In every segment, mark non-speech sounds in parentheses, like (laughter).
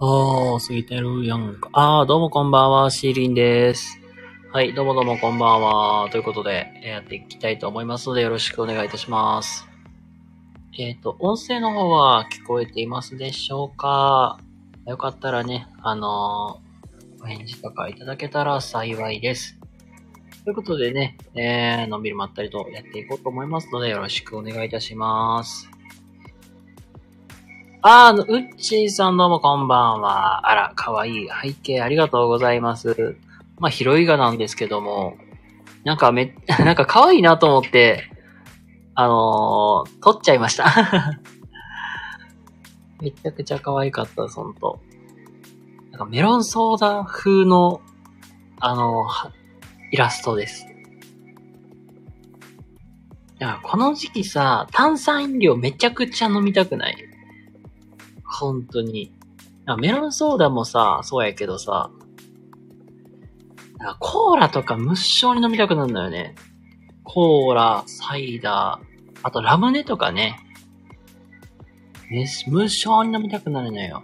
ああ、過ぎてるやんか。ああ、どうもこんばんは、シーリンです。はい、どうもどうもこんばんは。ということで、やっていきたいと思いますので、よろしくお願いいたします。えっ、と、音声の方は聞こえていますでしょうか？よかったらね、あのーお返事とかいただけたら幸いです。ということでね、えー、のんびりまったりとやっていこうと思いますので、よろしくお願いいたします。あー、うっちーさんどうもこんばんは。あら、かわいい背景ありがとうございます。まあ、広いがなんですけども、なんかめ、(laughs) なんか可愛いなと思って、あのー撮っちゃいました。(laughs) めちゃくちゃ可愛かったです、ほんと。なんかメロンソーダ風の、あのーはイラストです。いや、この時期さ、炭酸飲料めちゃくちゃ飲みたくない？本当に。メロンソーダもさ、そうやけどさ、コーラとか無性に飲みたくなるんだよね。コーラ、サイダー、あとラムネとかね。ね無性に飲みたくなるのよ。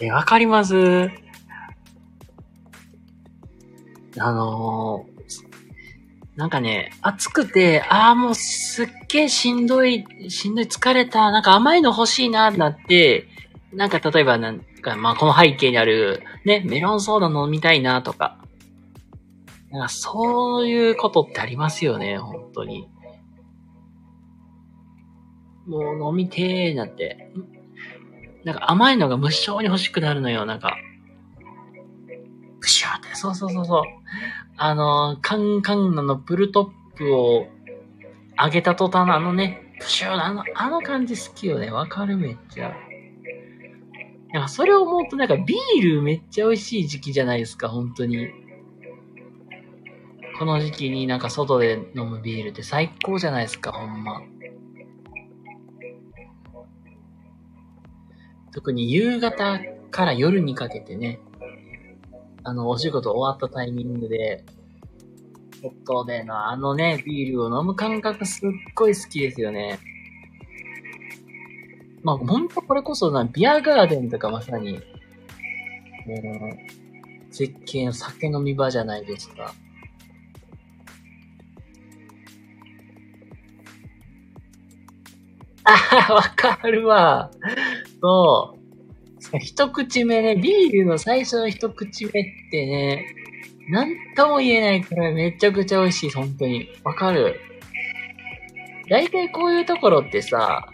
え、わかります？あのーなんかね、暑くて、ああ、もうすっげえしんどい、しんどい、疲れた、なんか甘いの欲しいな、なって、なんか例えばなんか、まあこの背景にある、ね、メロンソーダ飲みたいな、とか。なんかそういうことってありますよね、本当に。もう飲みてーなって。なんか甘いのが無性に欲しくなるのよ、なんか。プシューって、そうそうそうそう。あの、カンカンのプルトップを上げた途端のあのね、プシューあの、あの感じ好きよね。わかるめっちゃ。なんかそれを思うとなんかビールめっちゃ美味しい時期じゃないですか、本当に。この時期になんか外で飲むビールって最高じゃないですか、ほんま。特に夕方から夜にかけてね、あの、お仕事終わったタイミングで、外でのあのね、ビールを飲む感覚すっごい好きですよね。まあ、ほんとこれこそな、ビアガーデンとかまさに、もう、絶景の酒飲み場じゃないですか。あはわかるわ。そう。一口目ね、ビールの最初の一口目ってね、なんとも言えないくらいめちゃくちゃ美味しい、本当に。わかる？大体こういうところってさ、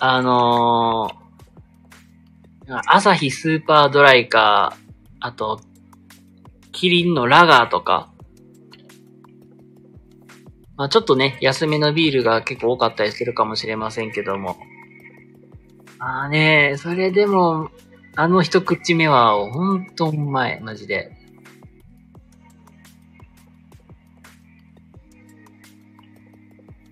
あのー、朝日スーパードライか、あと、キリンのラガーとか、まあちょっとね、安めのビールが結構多かったりするかもしれませんけども。まあね、それでも、あの一口目は、ほんとうまい、マジで。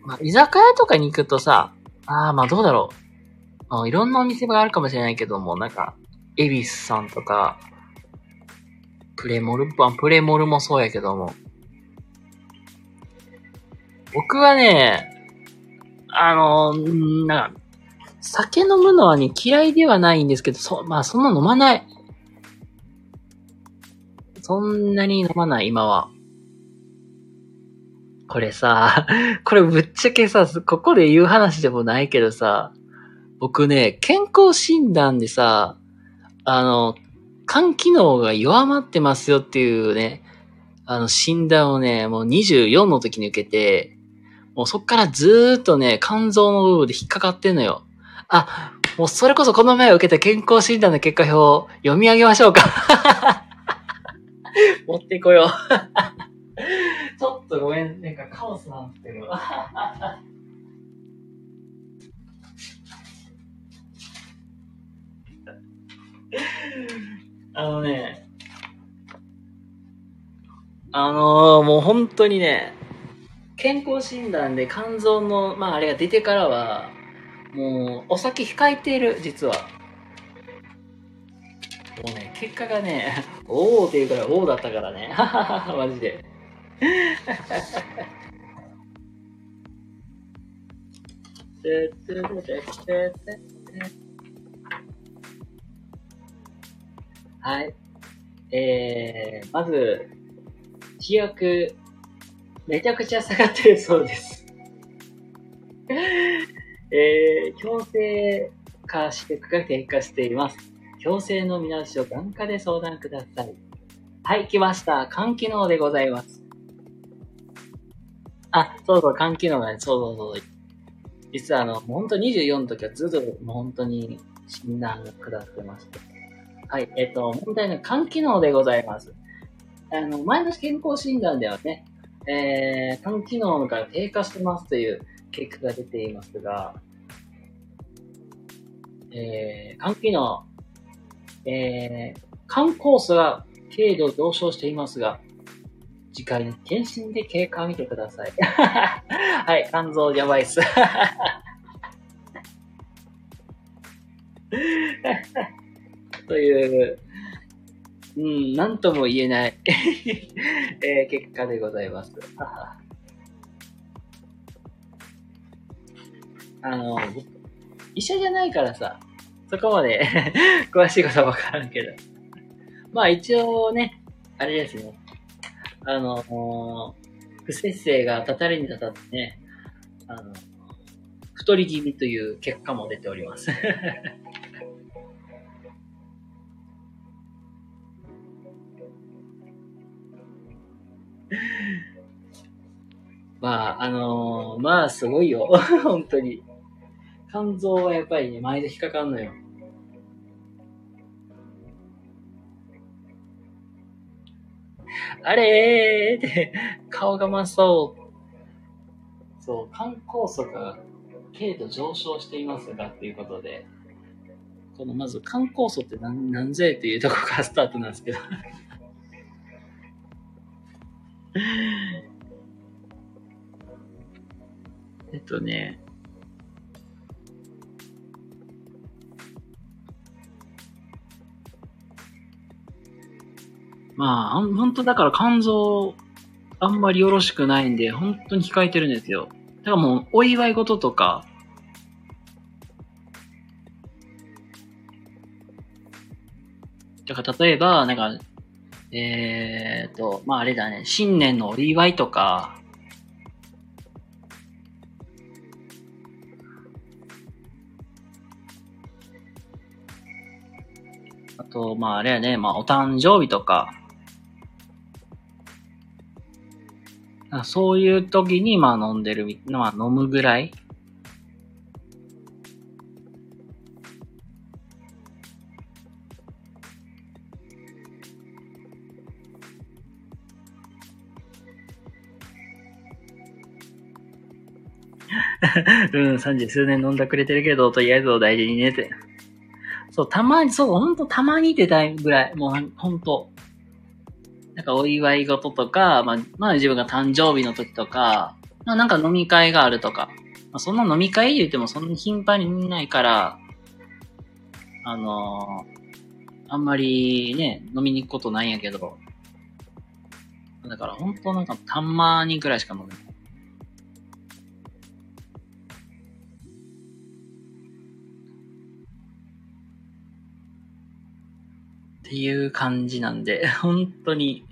まあ、居酒屋とかに行くとさ、ああ、まあどうだろう。まあ、いろんなお店があるかもしれないけども、なんか、エビスさんとか、プレモル、まあプレモルもそうやけども。僕はね、あの、んなんか、酒飲むのはね、嫌いではないんですけど、そ、まあ、そんな飲まない。そんなに飲まない、今は。これさ、(laughs) これぶっちゃけさ、ここで言う話でもないけどさ、僕ね、健康診断でさ、あの、肝機能が弱まってますよっていうね、あの診断をね、もう24の時に受けて、もうそっからずーっとね、肝臓の部分で引っかかってんのよ。あ、もうそれこそこの前受けた健康診断の結果表を読み上げましょうか。(laughs) 持ってこよう。(laughs) ちょっとごめん、なんかカオスなんですけど。(laughs) あのね、あのーもう本当にね、健康診断で肝臓の、まああれが出てからは、もうお酒控えている、実は。もうね、結果がね、(laughs) おーっていうくらいおーだったからね。(laughs) マジで。はい。えー、まず、記憶、めちゃくちゃ下がってるそうです。えー、強制化視力が低下しています。強制の見直しを眼科で相談ください。はい、来ました。肝機能でございます。あ、そうそう、肝機能がね、そうそうそう。実はあの、本当24の時はずっともう本当に診断が下ってまして。はい、えっと、問題の肝機能でございます。あの、前の健康診断ではね、えー、肝機能が低下してますという結果が出ていますが、えー、肝機能、えー、肝酵素が軽度上昇していますが、次回に検診で経過を見てください。(laughs) はい、肝臓やばいっす。(laughs) という、うん、なんとも言えない (laughs) えー、結果でございます。あの、医者じゃないからさ、そこまで (laughs) 詳しいことはわからんけど。まあ一応ね、あれですね。あの不節制がたたりにたたってね、あの、太り気味という結果も出ております (laughs) まあ、あのー、まあ、すごいよ。(laughs) 本当に。肝臓はやっぱりね、前で引っかかんのよ。あれーって、顔がまそう。そう、肝梗塞が軽度上昇していますが、っていうことで、このまず肝酵素って何何ぜっていうとこからスタートなんですけど (laughs) えっとね、まあ、本当だから肝臓、あんまりよろしくないんで、本当に控えてるんですよ。だからもう、お祝い事とか、だから例えば、なんか、えーと、まああれだね、新年のお祝いとか、あと、まああれやね、まあお誕生日とか、そういう時に、まあ飲んでる、まあ飲むぐらい？(laughs) うん、三十数年飲んだくれてるけど、とりあえずお大事にねって。そう、たまに、そう、ほんとたまにってたいぐらい、もうほんと。なんかお祝い事とか、まあ、まあ自分が誕生日の時とか、まあなんか飲み会があるとか、まあ、そんな飲み会言ってもそんな頻繁に見ないから、あのー、あんまりね、飲みに行くことないんやけど、だから本当なんかたまにぐらいしか飲めない。っていう感じなんで、(laughs) 本当に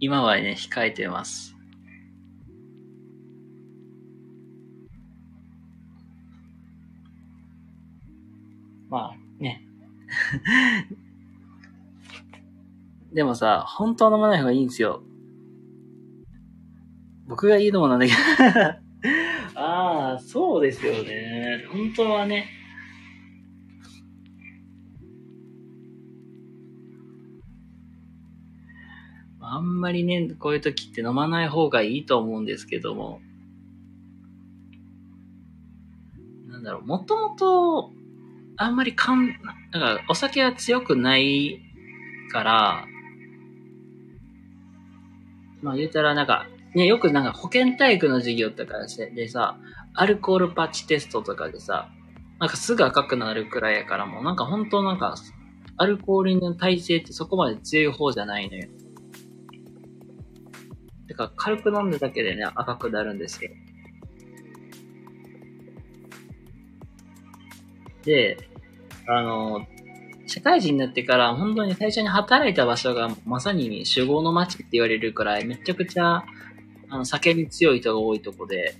今はね、控えてます。まあね。(laughs) でもさ、本当は飲まない方がいいんですよ。僕が言うのもなんだけど (laughs) ああ、そうですよね。本当はね。あんまりね、こういう時って飲まない方がいいと思うんですけども、なんだろう、もともと、あんまりかん、なんかお酒は強くないから、まあ言うたらなんか、ね、よくなんか保健体育の授業とかでさ、アルコールパッチテストとかでさ、なんかすぐ赤くなるくらいやからもうなんか本当なんか、アルコールの耐性ってそこまで強い方じゃないのよ。か、軽く飲んだだけでね、赤くなるんですよ。で、あの、社会人になってから本当に最初に働いた場所がまさに酒豪の街って言われるくらいめちゃくちゃあの酒に強い人が多いとこで、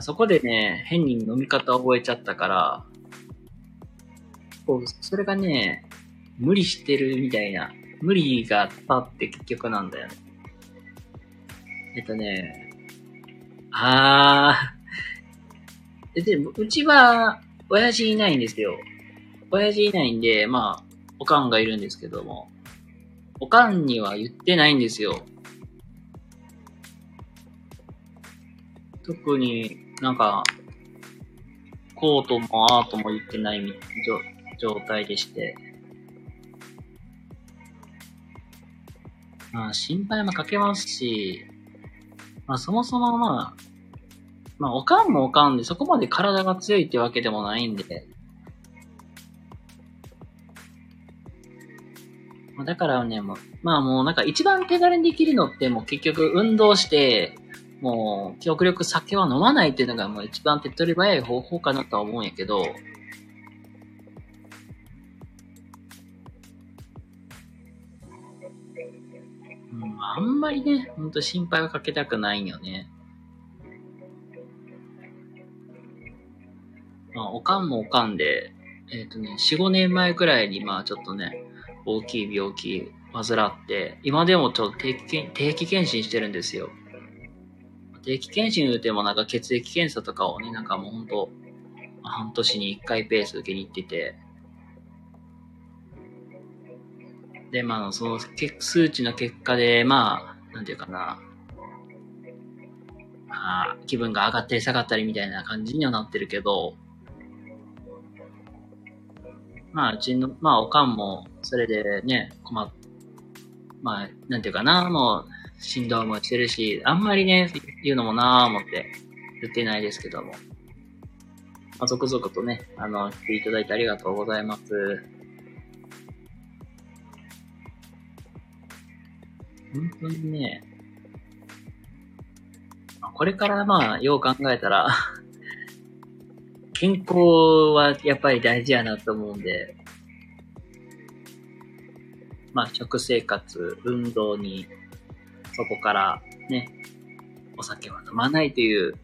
そこでね、変に飲み方覚えちゃったから、こう、それがね、無理してるみたいな、無理が伝わって結局なんだよね。えっとね、あー、(laughs) で、うちは、親父いないんですよ。親父いないんで、まあ、おかんがいるんですけども、おかんには言ってないんですよ。特になんか、こうともあーとも言ってない状態でして。まあ、心配もかけますし、まあ、そもそもまあ、まあ、おかんもおかんで、そこまで体が強いってわけでもないんで、だからね、もう、まあもうなんか一番手軽にできるのってもう結局運動して、もう極力酒は飲まないっていうのがもう一番手っ取り早い方法かなとは思うんやけど、あんまりね、ほんと心配はかけたくないんよね。まあ、おかんもおかんで、えっ、ー、とね、4、5年前くらいに、まあちょっとね、大きい病気患って、今でもちょっと定期定期検診してるんですよ。定期検診言うてもなんか血液検査とかをね、なんかもうほんと、半年に1回ペース受けに行ってて、で、まあ、その数値の結果で、まあ、なんていうかな、まあ、気分が上がったり下がったりみたいな感じにはなってるけど、まあ、うちの、まあ、おかんも、それでね、困っ、まあ、なんていうかな、もう、振動もしてるし、あんまりね、言うのもなぁ思って言ってないですけども。まあ、続々とね、あの、来ていただいてありがとうございます。本当にね、これからまあ、よう考えたら健康はやっぱり大事やなと思うんで、まあ、食生活、運動に、そこからね、お酒は飲まないという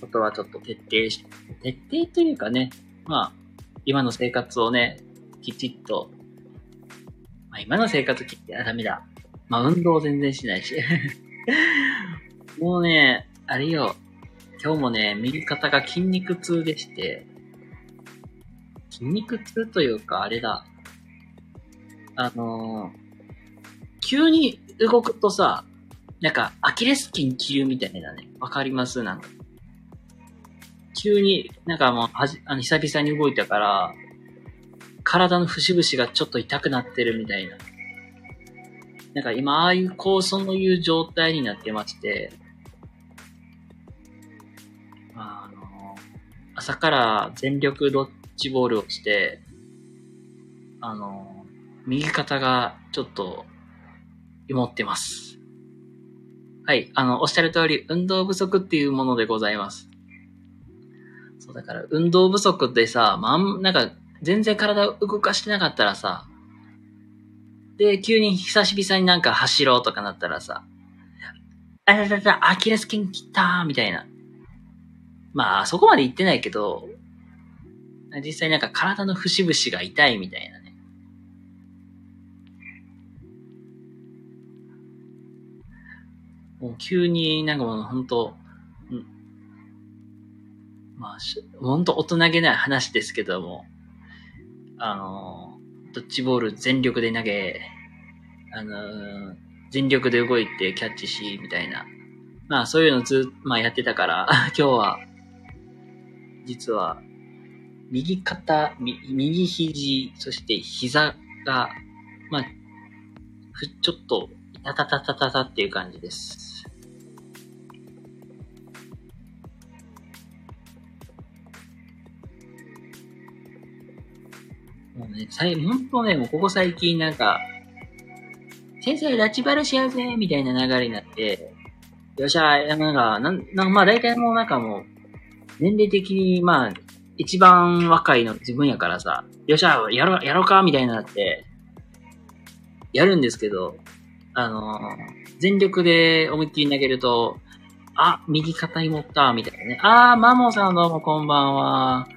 ことはちょっと徹底し、徹底というかね、まあ、今の生活をね、きちっと、まあ、今の生活切ってはダメだ。まあ、運動全然しないし。(laughs) もうね、あれよ、今日もね、右肩が筋肉痛でして、筋肉痛というか、あれだ。あのー、急に動くとさ、なんか、アキレス腱切るみたいなね。わかります？なんか。急に、なんかもう、はじ、あの、久々に動いたから、体の節々がちょっと痛くなってるみたいな。なんか今、ああいう、こう、そういう状態になってまして、あの朝から全力ドッジボールをして、あの、右肩がちょっと、芋ってます。はい。あの、おっしゃる通り、運動不足っていうものでございます。そう、だから、運動不足でさ、まん、なんか、全然体を動かしてなかったらさ、で、急に久しぶりになんか走ろうとかなったらさ、あららら、アキレス腱切ったーみたいな。まあ、そこまで言ってないけど、実際なんか体の節々が痛いみたいなね。もう急になんかもう本当、うん、まあ、本当大人げない話ですけども、あの、ドッジボール全力で投げ、あの、全力で動いてキャッチし、みたいな。まあそういうのずっと、まあやってたから、(laughs) 今日は実は、右肩、右肘、そして膝が、まあ、ちょっと、タタタタタタっていう感じです。もうね、さい、本当ね、もうここ最近なんか、先生、ラチバルしようぜみたいな流れになって、よっしゃ、なんか、なん、なんまあ大体もうなんかもう、年齢的に、まあ、一番若いの自分やからさ、よっしゃ、やろ、やろうかみたいになって、やるんですけど、あの全力で思いっきり投げると、あ、右肩に持った、みたいなね。あー、マモさんどうもこんばんは。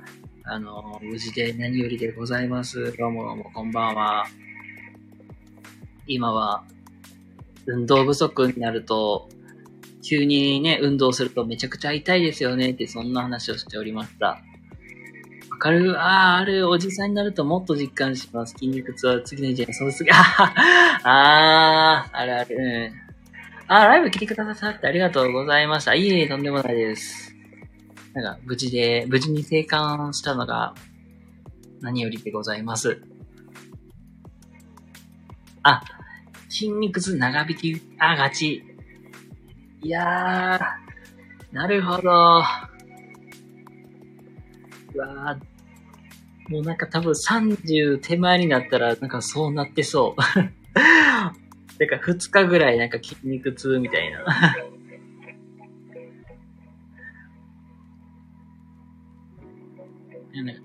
あの、無事で何よりでございます。どうもどうもこんばんは。今は、運動不足になると、急にね、運動するとめちゃくちゃ痛いですよねって、そんな話をしておりました。わかるああ、あるおじさんになるともっと実感します。筋肉痛は次の日にそうですが、(laughs) ああ、あるある。うん。あライブ来てくださってありがとうございました。いえいえ、とんでもないです。なんか、無事で、無事に生還したのが、何よりでございます。あ、筋肉痛長引き、あ、がち。いやー、なるほど。うわー、もうなんか多分30手前になったらなんかそうなってそう。(laughs) てか2日ぐらいなんか筋肉痛みたいな。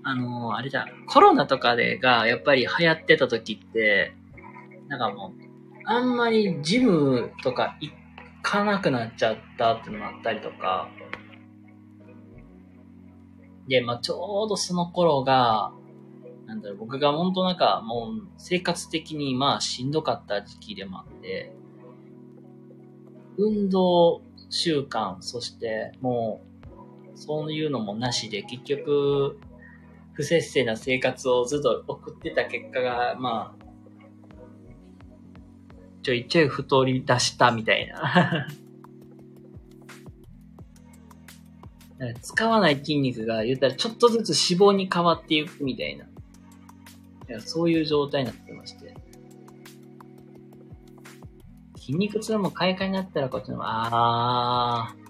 あのー、あれだ、コロナとかでがやっぱり流行ってた時って、なんかもう、あんまりジムとか行かなくなっちゃったってのもあったりとか、で、まあ、ちょうどその頃が、なんだろう、僕が本当なんかもう生活的にまあしんどかった時期でもあって、運動習慣、そしてもう、そういうのもなしで結局、不節制な生活をずっと送ってた結果が、まあ、ちょいちょい太り出したみたいな (laughs) 使わない筋肉が言ったらちょっとずつ脂肪に変わっていくみたいな。そういう状態になってまして。筋肉痛も買い替えになったらこっちの、あー。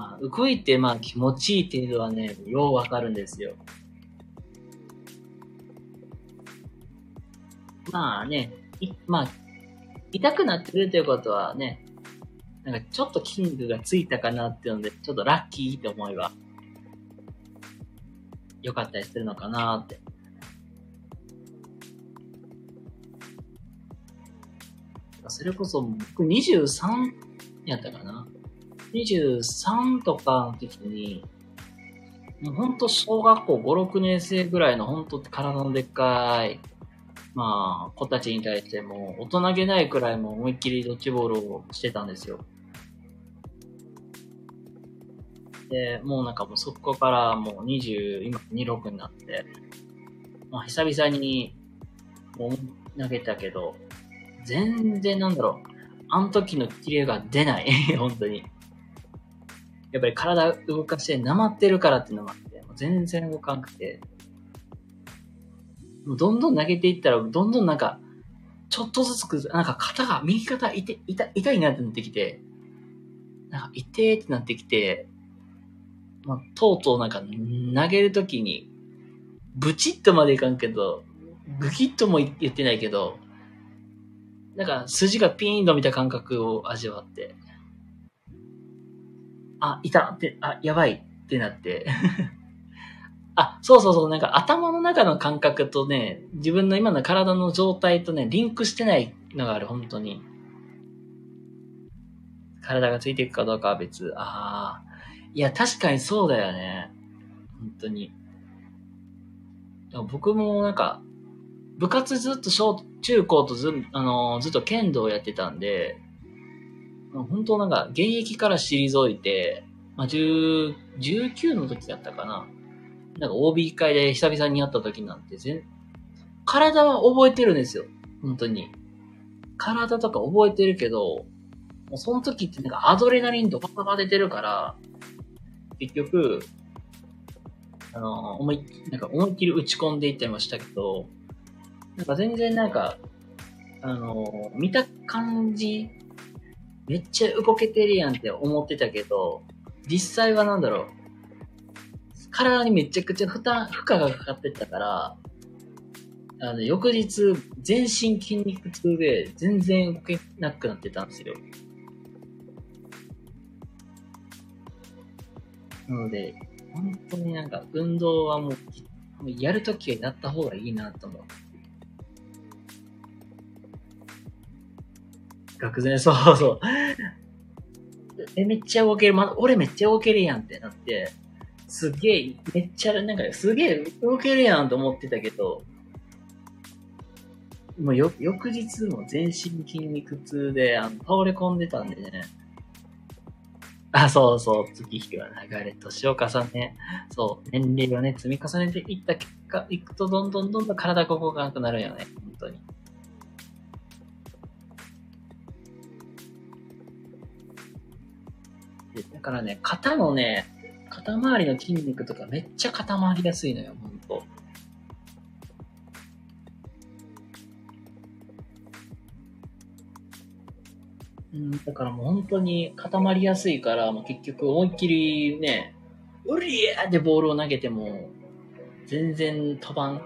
まあ、動いてまあ気持ちいい程度はね、ようわかるんですよ。まあね、いまあ、痛くなってるということはね、なんかちょっと筋肉がついたかなっていうので、ちょっとラッキーって思いは、良かったりするのかなって。それこそ僕23やったかな ?23 とかの時に、もうほんと小学校5、6年生ぐらいのほんと体のでっかいまあ、子たちに対しても、大人げないくらいも思いっきりドッジボールをしてたんですよ。で、もうなんかもうそこからもう20、今26になって、まあ久々にもう投げたけど、全然なんだろう、あの時のキレが出ない。(laughs) 本当に。やっぱり体動かしてなまってるからっていうのもあって、全然動かなくて、もうどんどん投げていったら、どんどんなんか、ちょっとずつくなんか肩が、右肩痛痛痛いなってなってきて、なんか痛いってなってきて、まあ、とうとうなんか投げるときに、ブチッとまでいかんけど、グキッとも言ってないけど、なんか筋がピーンと見た感覚を味わって、あ、いたって、あ、やばいってなって (laughs) あ、そうそうそう、なんか頭の中の感覚とね、自分の今の体の状態とね、リンクしてないのがある、本当に。体がついていくかどうかは別。ああ。いや、確かにそうだよね。本当に。僕もなんか、部活ずっと小、中高とず、あのー、ずっと剣道やってたんで、本当なんか、現役から退いて、まあ、10、19の時だったかな。なんか OB 会で久々に会った時なんて全、体は覚えてるんですよ。本当に。体とか覚えてるけど、もうその時ってなんかアドレナリンドバババ出てるから、結局、あの、思い、なんか思いっきり打ち込んでいってましたけど、なんか全然なんか、あの、見た感じ、めっちゃ動けてるやんって思ってたけど、実際はなんだろう。体にめちゃくちゃ負担、負荷がかかってたから、あの、翌日、全身筋肉痛で全然動けなくなってたんですよ。なので、本当になんか運動はもう、やるときはやった方がいいなと思う。学前、そうそう。え、めっちゃ動ける。ま、俺めっちゃ動けるやんってなって、すげえ、めっちゃ、なんか、すげえ動けるやんと思ってたけど、もうよ、翌日も全身筋肉痛で、あの、倒れ込んでたんでね。あ、そうそう、月日は流れ、年を重ね、そう、年齢をね、積み重ねていった結果、いくとどんどんどんどん体が動かなくなるよね、本当に。だからね、肩のね、肩周りの筋肉とかめっちゃ固まりやすいのよ、ほんと。うん、だからもう本当に固まりやすいから、もう結局思いっきりね、うりーってボールを投げても、全然飛ばん。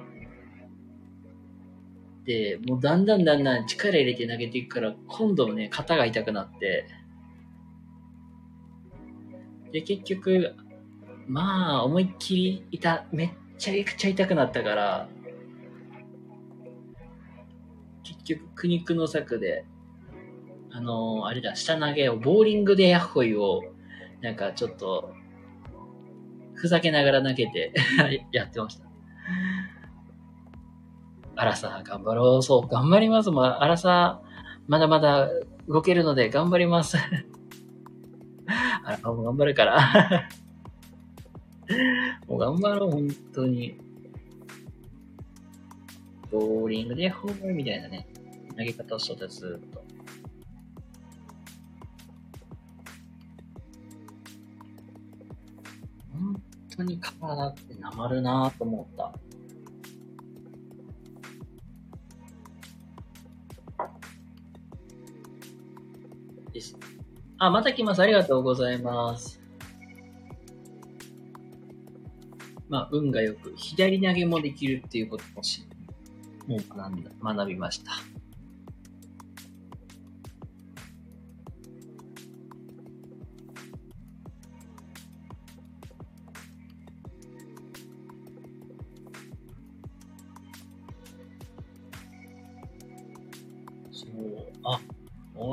で、もうだんだんだんだん力入れて投げていくから、今度ね、肩が痛くなって、で、結局、まあ、思いっきり痛、めっちゃくちゃ痛くなったから、結局苦肉の策で、あのー、あれだ、下投げを、ボーリングでヤッホイを、なんかちょっと、ふざけながら投げて (laughs) やってました。あらさ、頑張ろう。そう、頑張ります。まあ、あらさ、まだまだ動けるので頑張りますあ、もう頑張るから (laughs) もう頑張ろう、本当に。ボーリングでホームみたいなね、投げ方をしとったずっと。本当に体ってなまるなぁと思った。です。あ、また来ます。ありがとうございます。まあ、運が良く、左投げもできるっていうこともし、もう学んだ、学びました。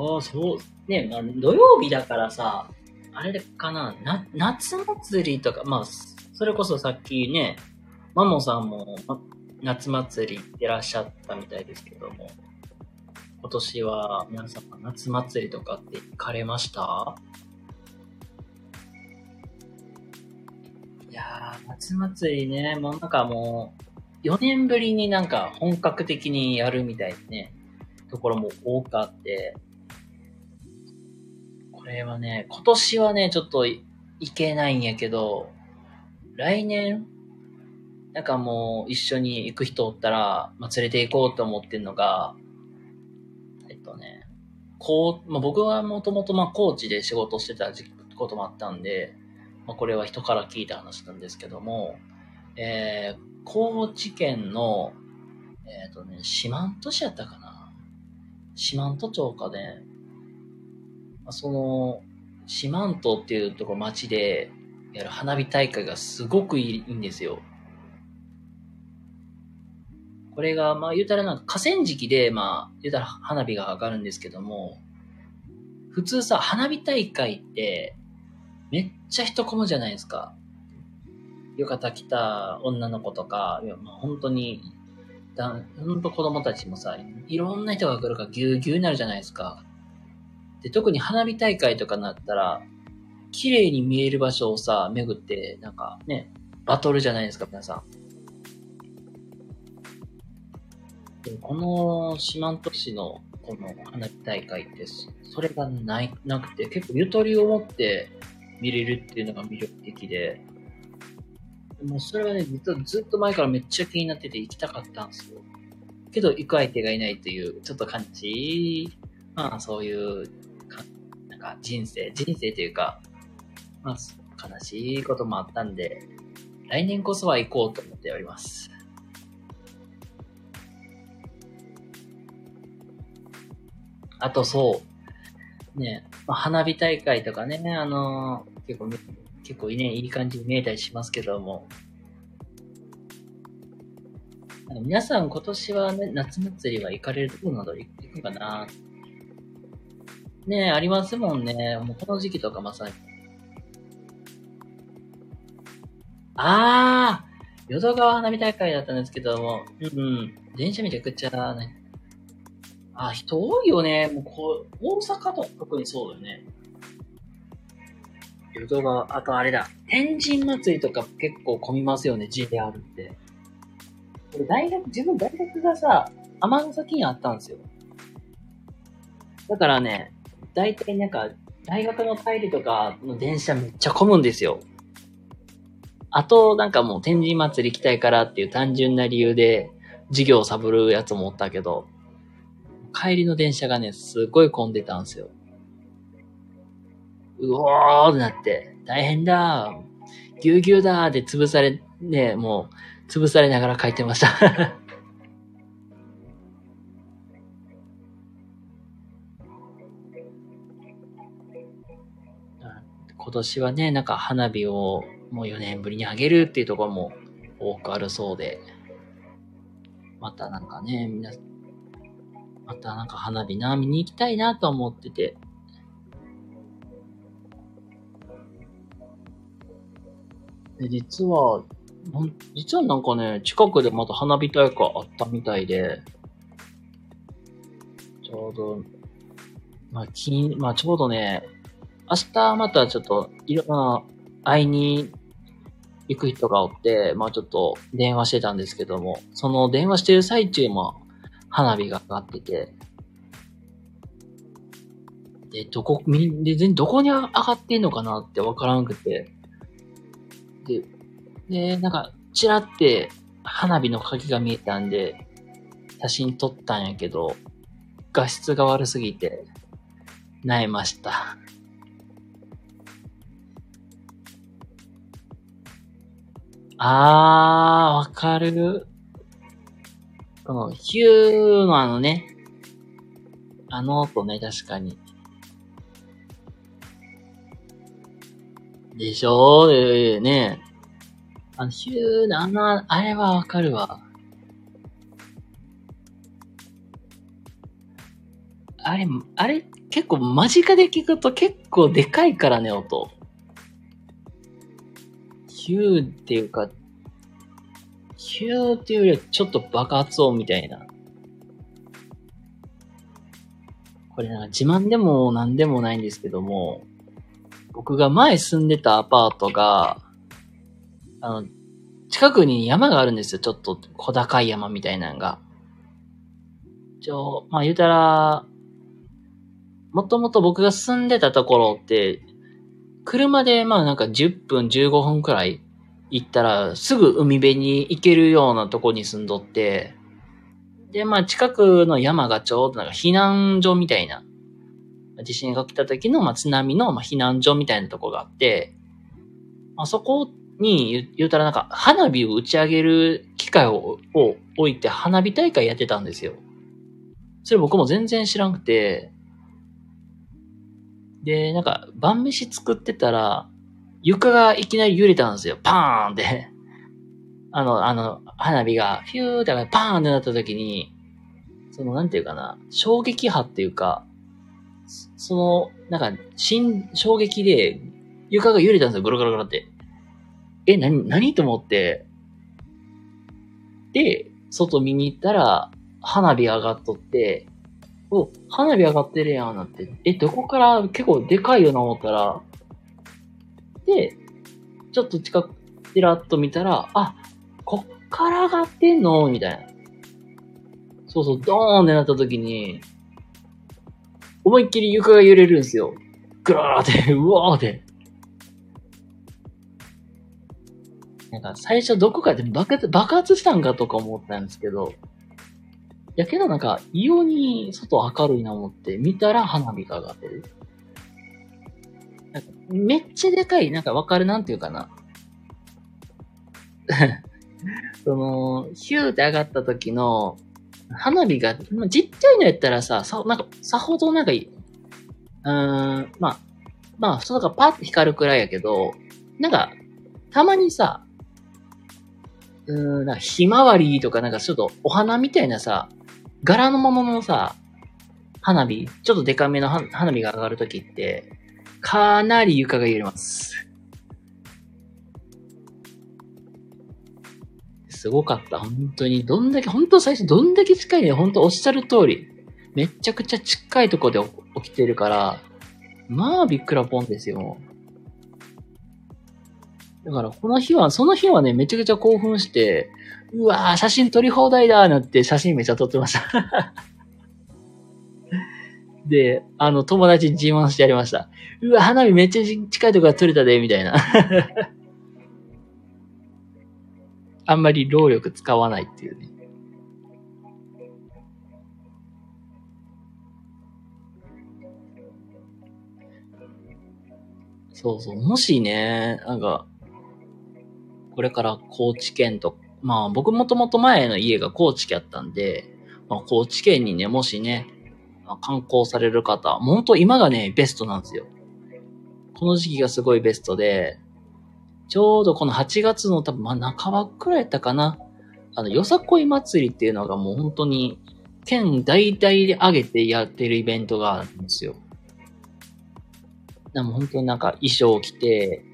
ああ、そう、ね、まあ、土曜日だからさ、あれかな、な、夏祭りとか、まあ、それこそさっきね、マモさんも、ま夏祭り行ってらっしゃったみたいですけども、今年は皆さん夏祭りとかって行かれました？いやー、夏祭りね、もうなんかもう、4年ぶりになんか本格的にやるみたいなね、ところも多くあって、これはね、今年はね、ちょっといけないんやけど、来年、なんかもう一緒に行く人おったら、まあ、連れて行こうと思ってんのが、えっとね、こう、まあ、僕はもともとまあ高知で仕事してたこともあったんで、まあ、これは人から聞いた話なんですけども、えー、高知県の、えっ、ー、とね、四万十市やったかな。四万十町かね、その、四万十っていうところ町でやる花火大会がすごくいいんですよ。これが、まあ言うたらなんか河川敷で、まあ言うたら花火が上がるんですけども、普通さ、花火大会ってめっちゃ人混むじゃないですか。浴衣着た女の子とか、いやまあ、本当に、だ本当子供たちもさ、いろんな人が来るからぎゅうぎゅうになるじゃないですか。で、特に花火大会とかになったら、綺麗に見える場所をさ、巡って、なんかね、バトルじゃないですか、皆さん。でこの四万十市のこの花火大会って、それがない、なくて、結構ゆとりを持って見れるっていうのが魅力的で、もうそれはね、実はずっと前からめっちゃ気になってて行きたかったんですよ。けど行く相手がいないという、ちょっと感じ、まあそういうか、人生、人生というか、まあ、悲しいこともあったんで、来年こそは行こうと思っております。あとそう、ね、まあ、花火大会とかね、あのー、結構、結構ね、いい感じに見えたりしますけども、皆さん今年はね、夏祭りは行かれるところなど行くかなねありますもんね。もうこの時期とかまさに。あー淀川花火大会だったんですけども、うんうん。電車めちゃくちゃね。あ、人多いよね。もうこう、大阪と特にそうだよね。淀川、あとあれだ。天神祭りとか結構混みますよね、JR って。俺大学、自分大学がさ、天崎にあったんですよ。だからね、大体なんか、大学の帰りとかの電車めっちゃ混むんですよ。あと、なんかもう天神祭り行きたいからっていう単純な理由で、授業をサボるやつもおったけど、帰りの電車がね、すごい混んでたんですよ。うおーってなって、大変だぎゅうぎゅうだーって潰され、ね、もう、潰されながら帰ってました今年はね、なんか花火をもう4年ぶりにあげるっていうところも多くあるそうで、またなんかね、みな、またなんか花火な、見に行きたいなと思ってて、で実は、実はなんかね、近くでまた花火大会あったみたいで、ちょうど、まあ、金、まあ、ちょうどね、明日またちょっと、いろんな、会いに行く人がおって、まあちょっと電話してたんですけども、その電話してる最中も花火が上がってて、で、どこ、みんで、全どこに上がってんのかなってわからんくて、で、で、なんか、ちらって花火の鍵が見えたんで、写真撮ったんやけど、画質が悪すぎて、萎えました。あー、わかる。この、ヒューのあのね、あの音ね、確かに。でしょ？ーね。あの、ヒューのあの、あれはわかるわ。あれ、あれ、結構間近で聞くと結構でかいからね、音。ヒューっていうか、ヒューっていうよりはちょっと爆発音みたいな。これなんか自慢でも何でもないんですけども、僕が前住んでたアパートが、あの、近くに山があるんですよ。ちょっと小高い山みたいなのが。ちょ、まあ言うたら、もともと僕が住んでたところって、車でまあなんか10分15分くらい行ったらすぐ海辺に行けるようなとこに住んどって、でまあ近くの山がちょうどなんか避難所みたいな、地震が来た時のまあ津波のまあ避難所みたいなとこがあって、まあ、そこに言うたらなんか花火を打ち上げる機械をを置いて花火大会やってたんですよ。それ僕も全然知らんくて、で、なんか、晩飯作ってたら、床がいきなり揺れたんですよ。パーンって。(laughs) あの、あの、花火が、フューってパーンってなった時に、その、なんていうかな、衝撃波っていうか、その、なんか、新、衝撃で、床が揺れたんですよ。ぐるぐるぐるって。え、なに、何と思って。で、外見に行ったら、花火上がっとって、お、花火上がってるやん、なって。え、どこから結構でかいよな思ったら、で、ちょっと近く、ちらっと見たら、あ、こっから上がってんの？みたいな。そうそう、ドーンってなった時に、思いっきり床が揺れるんですよ。ぐらーって、うわーって。なんか最初どこかで爆発爆発したんかとか思ったんですけど、やけどなんか、異様に外明るいな思って、見たら花火が上がってる。なんかめっちゃでかい、なんかわかるなんていうかな。(laughs) その、ヒューって上がった時の、花火が、まあ、ちっちゃいのやったらさ、さ、なんか、さほどなんかいい、うーん、まあ、まあ、そうだかパッと光るくらいやけど、なんか、たまにさ、うーん、なんかひまわりとかなんかちょっとお花みたいなさ、柄のもののさ、花火、ちょっとデカめの花火が上がるときって、かなり床が揺れます。すごかった。本当に。どんだけ、本当最初どんだけ近いね。本当おっしゃる通り。めちゃくちゃ近いとこで起きてるから、まあびっくらぽんですよ。だからこの日は、その日はね、めちゃくちゃ興奮して、うわぁ、写真撮り放題だーなって写真めっちゃ撮ってました (laughs) で、あの、友達に自慢してやりました。うわ、花火めっちゃ近いとこが撮れたで、みたいな (laughs) あんまり労力使わないっていうね。そうそう。もしね、なんか、これから高知県と、まあ僕もともと前の家が高知県やったんで、まあ高知県にね、もしね、まあ観光される方、もう本当今がね、ベストなんですよ。この時期がすごいベストで、ちょうどこの8月の多分、まあ、半ばくらいやったかな。あの、よさこい祭りっていうのがもう本当に、県大々で上げてやってるイベントがあるんですよ。でも本当になんか衣装を着て、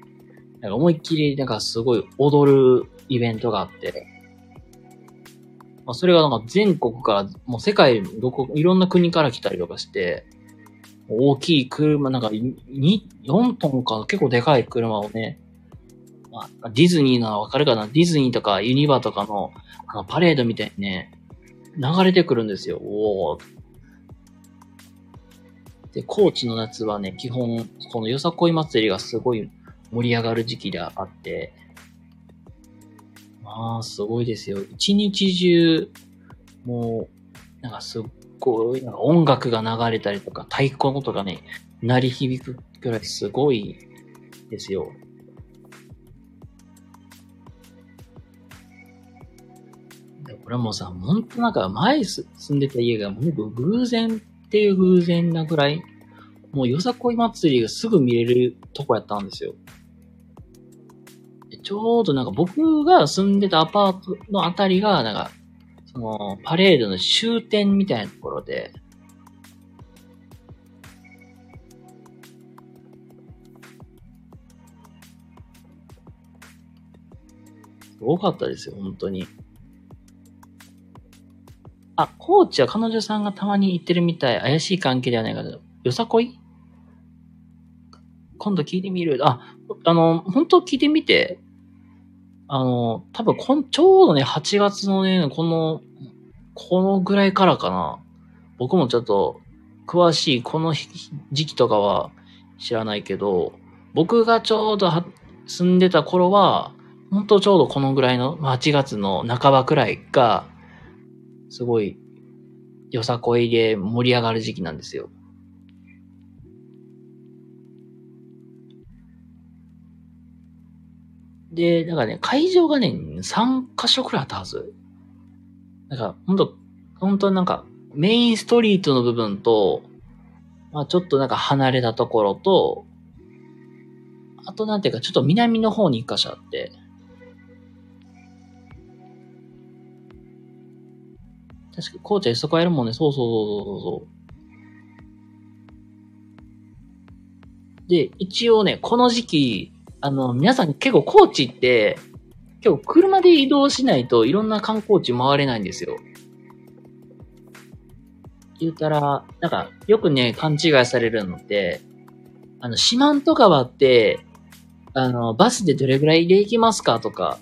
なんか思いっきりなんかすごい踊るイベントがあって、まあ、それがなんか全国から、もう世界どこ、いろんな国から来たりとかして、大きい車、なんか2、4トンか結構でかい車をね、まあ、ディズニーのわかるかな？ディズニーとかユニバとかのあのパレードみたいにね、流れてくるんですよ。おー。で、高知の夏はね、基本、このよさこい祭りがすごい盛り上がる時期であって、まあ、すごいですよ。一日中、もう、なんかすっごい、なんか音楽が流れたりとか、太鼓の音がね、鳴り響くくらいすごいですよ。これもさ、ほんとなんか前住んでた家がもう偶然っていう偶然なぐらい、もうよさこい祭りがすぐ見れるとこやったんですよ。ちょうどなんか僕が住んでたアパートのあたりが、なんか、その、パレードの終点みたいなところで、すごかったですよ、本当に。あ、コーチは彼女さんがたまに行ってるみたい。怪しい関係ではないかと。よさこい？今度聞いてみる？あ、あの、本当聞いてみて。あの、多分こん、ちょうどね、8月のね、この、このぐらいからかな。僕もちょっと、詳しいこの時期とかは知らないけど、僕がちょうど住んでた頃は、本当ちょうどこのぐらいの、8月の半ばくらいが、すごい、よさこいで盛り上がる時期なんですよ。で、なんかね、会場がね、3箇所くらいあったはず。なんか、ほんと、ほんとなんか、メインストリートの部分と、まあちょっとなんか離れたところと、あとなんていうか、ちょっと南の方に1箇所あって、確か、コーチはそこやるもんね。そうそうそうそうそう。で、一応ね、この時期、あの、皆さん結構高知って、結構車で移動しないといろんな観光地回れないんですよ。言うたら、なんか、よくね、勘違いされるのって、あの、四万十川って、あの、バスでどれぐらいで行きますかとか、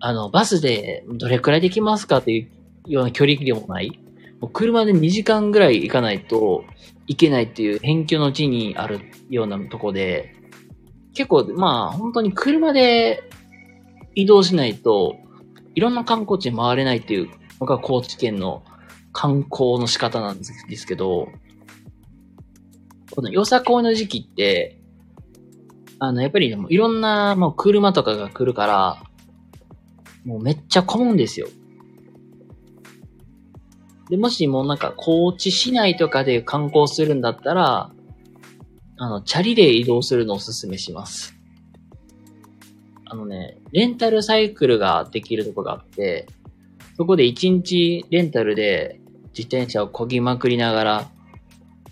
あの、バスでどれくらいできますかっていうような距離でもない。もう車で2時間ぐらい行かないといけないっていう辺境の地にあるようなとこで、結構、まあ、本当に車で移動しないと、いろんな観光地回れないっていうのが高知県の観光の仕方なんですけど、このよさこいの時期って、あの、やっぱりでもいろんな、もう車とかが来るから、もうめっちゃ混むんですよ。で、もしもうなんか、高知市内とかで観光するんだったら、あの、チャリで移動するのをおすすめします。あのね、レンタルサイクルができるとこがあって、そこで1日レンタルで自転車を漕ぎまくりながら、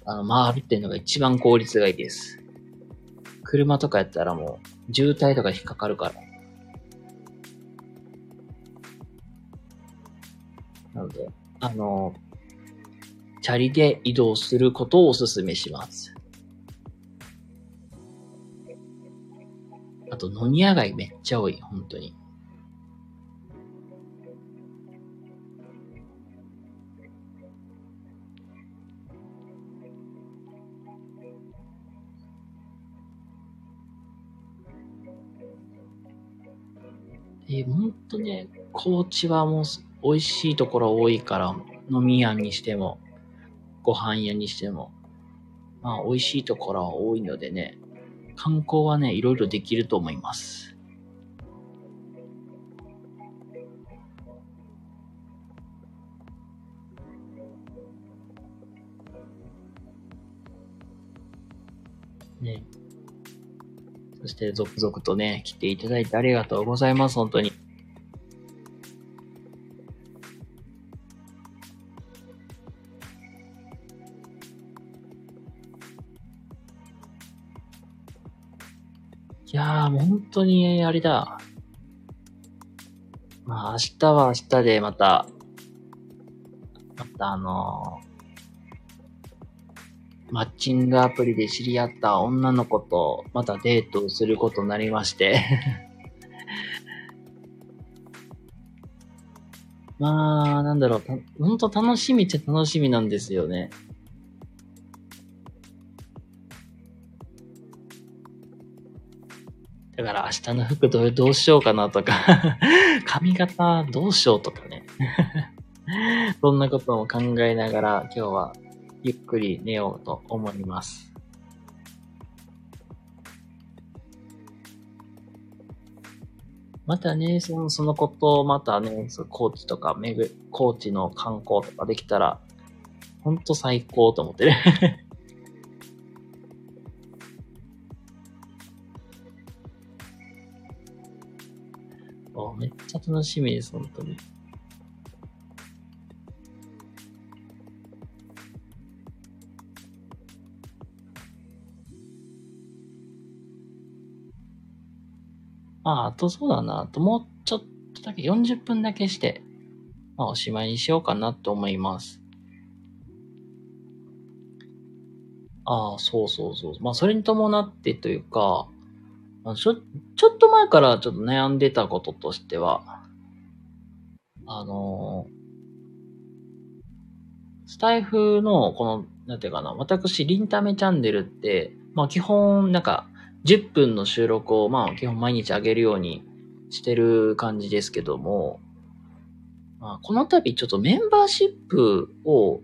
あの、回るっていうのが一番効率がいいです。車とかやったらもう、渋滞とか引っかかるから。なので、あの、チャリで移動することをお勧めします。あと、飲み屋街めっちゃ多い、本当に。えー、ほんとね、高知はもう美味しいところ多いから、飲み屋にしても、ご飯屋にしても、まあ美味しいところは多いのでね、観光はね、いろいろできると思います。ね。そして、続々とね、来ていただいてありがとうございます、本当に。当に、あれだ。まあ、明日は明日でまた、またあのー、マッチングアプリで知り合った女の子と、またデートをすることになりまして (laughs) まあ、なんだろう、ほんと楽しみっちゃ楽しみなんですよね。だから明日の服どどうしようかなとか (laughs) 髪型どうしようとかね (laughs) そんなことも考えながら今日はゆっくり寝ようと思います。またね、その、そのことをまたね、そ高知とか、めぐ、高知の観光とかできたら、ほんと最高と思ってね楽しみです、本当に。あ、あとそうだな。あともうちょっとだけ40分だけして、まあおしまいにしようかなと思います。ああ、そうそうそう。まあそれに伴ってというか、ちょ、ちょっと前からちょっと悩んでたこととしては、あのスタイフの、この、なんていうかな、私、リンタメチャンネルって、まあ基本、なんか、10分の収録を、まあ基本毎日上げるようにしてる感じですけども、まあ、この度ちょっとメンバーシップを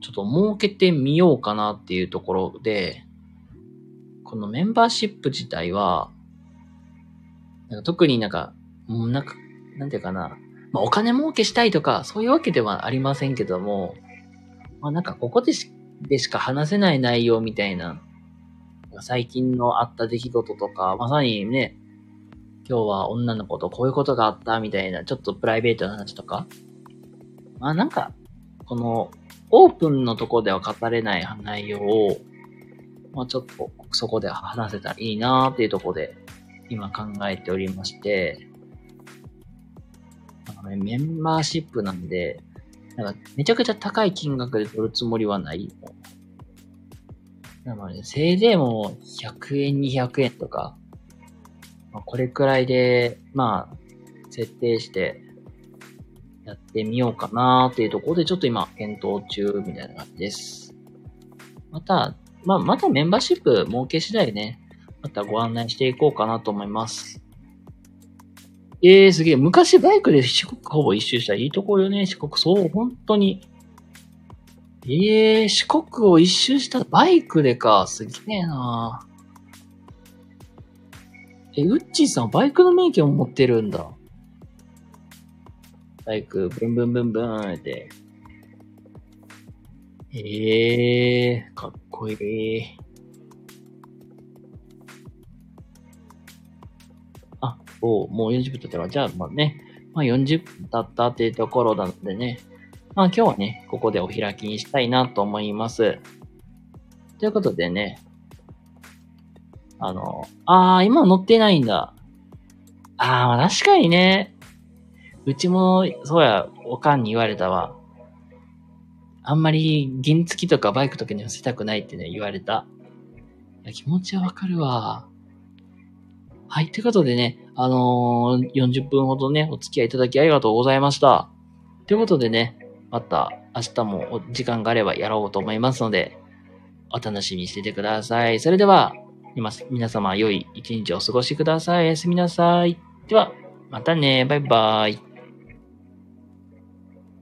ちょっと設けてみようかなっていうところで、このメンバーシップ自体は、なんか特になんか、もうなんか、なんていうかな、まあ、お金儲けしたいとか、そういうわけではありませんけども、まあなんかここでしでしか話せない内容みたいな、最近のあった出来事とか、まさにね、今日は女の子とこういうことがあったみたいな、ちょっとプライベートな話とか、まあなんか、この、オープンのとこでは語れない内容を、まあちょっとそこで話せたらいいなーっていうとこで今考えておりまして、なんかね、メンバーシップなんで、なんかめちゃくちゃ高い金額で取るつもりはない。なので、せいぜいもう100円、200円とか、まあ、これくらいで、まあ、設定してやってみようかなーっていうところでちょっと今検討中みたいな感じです。また、まあ、またメンバーシップ設け次第ね、またご案内していこうかなと思います。えー、すげえ。昔バイクで四国ほぼ一周したいいところよね、四国。そう、本当に。ええー、四国を一周したバイクでか。すげえなえ、ウッチーさんバイクの免許も持ってるんだ。バイク、ブンブンブンブンって。ええー、かっこいい。おもう40分経ったら、じゃあ、まあね、まあ40分経ったっていうところなのでね、まあ今日はね、ここでお開きにしたいなと思います。ということでね、あの、あー、今乗ってないんだ。あー、確かにね、うちも、そうや、おかんに言われたわ。あんまり原付きとかバイクとかに乗せたくないってね、言われた。いや、気持ちはわかるわ。はい、ということでね、あのー、40分ほどね、お付き合いいただきありがとうございました。ということでね、また明日も時間があればやろうと思いますので、お楽しみにしててください。それでは、皆様良い一日をお過ごしください。おやすみなさい。では、またね。バイバイ。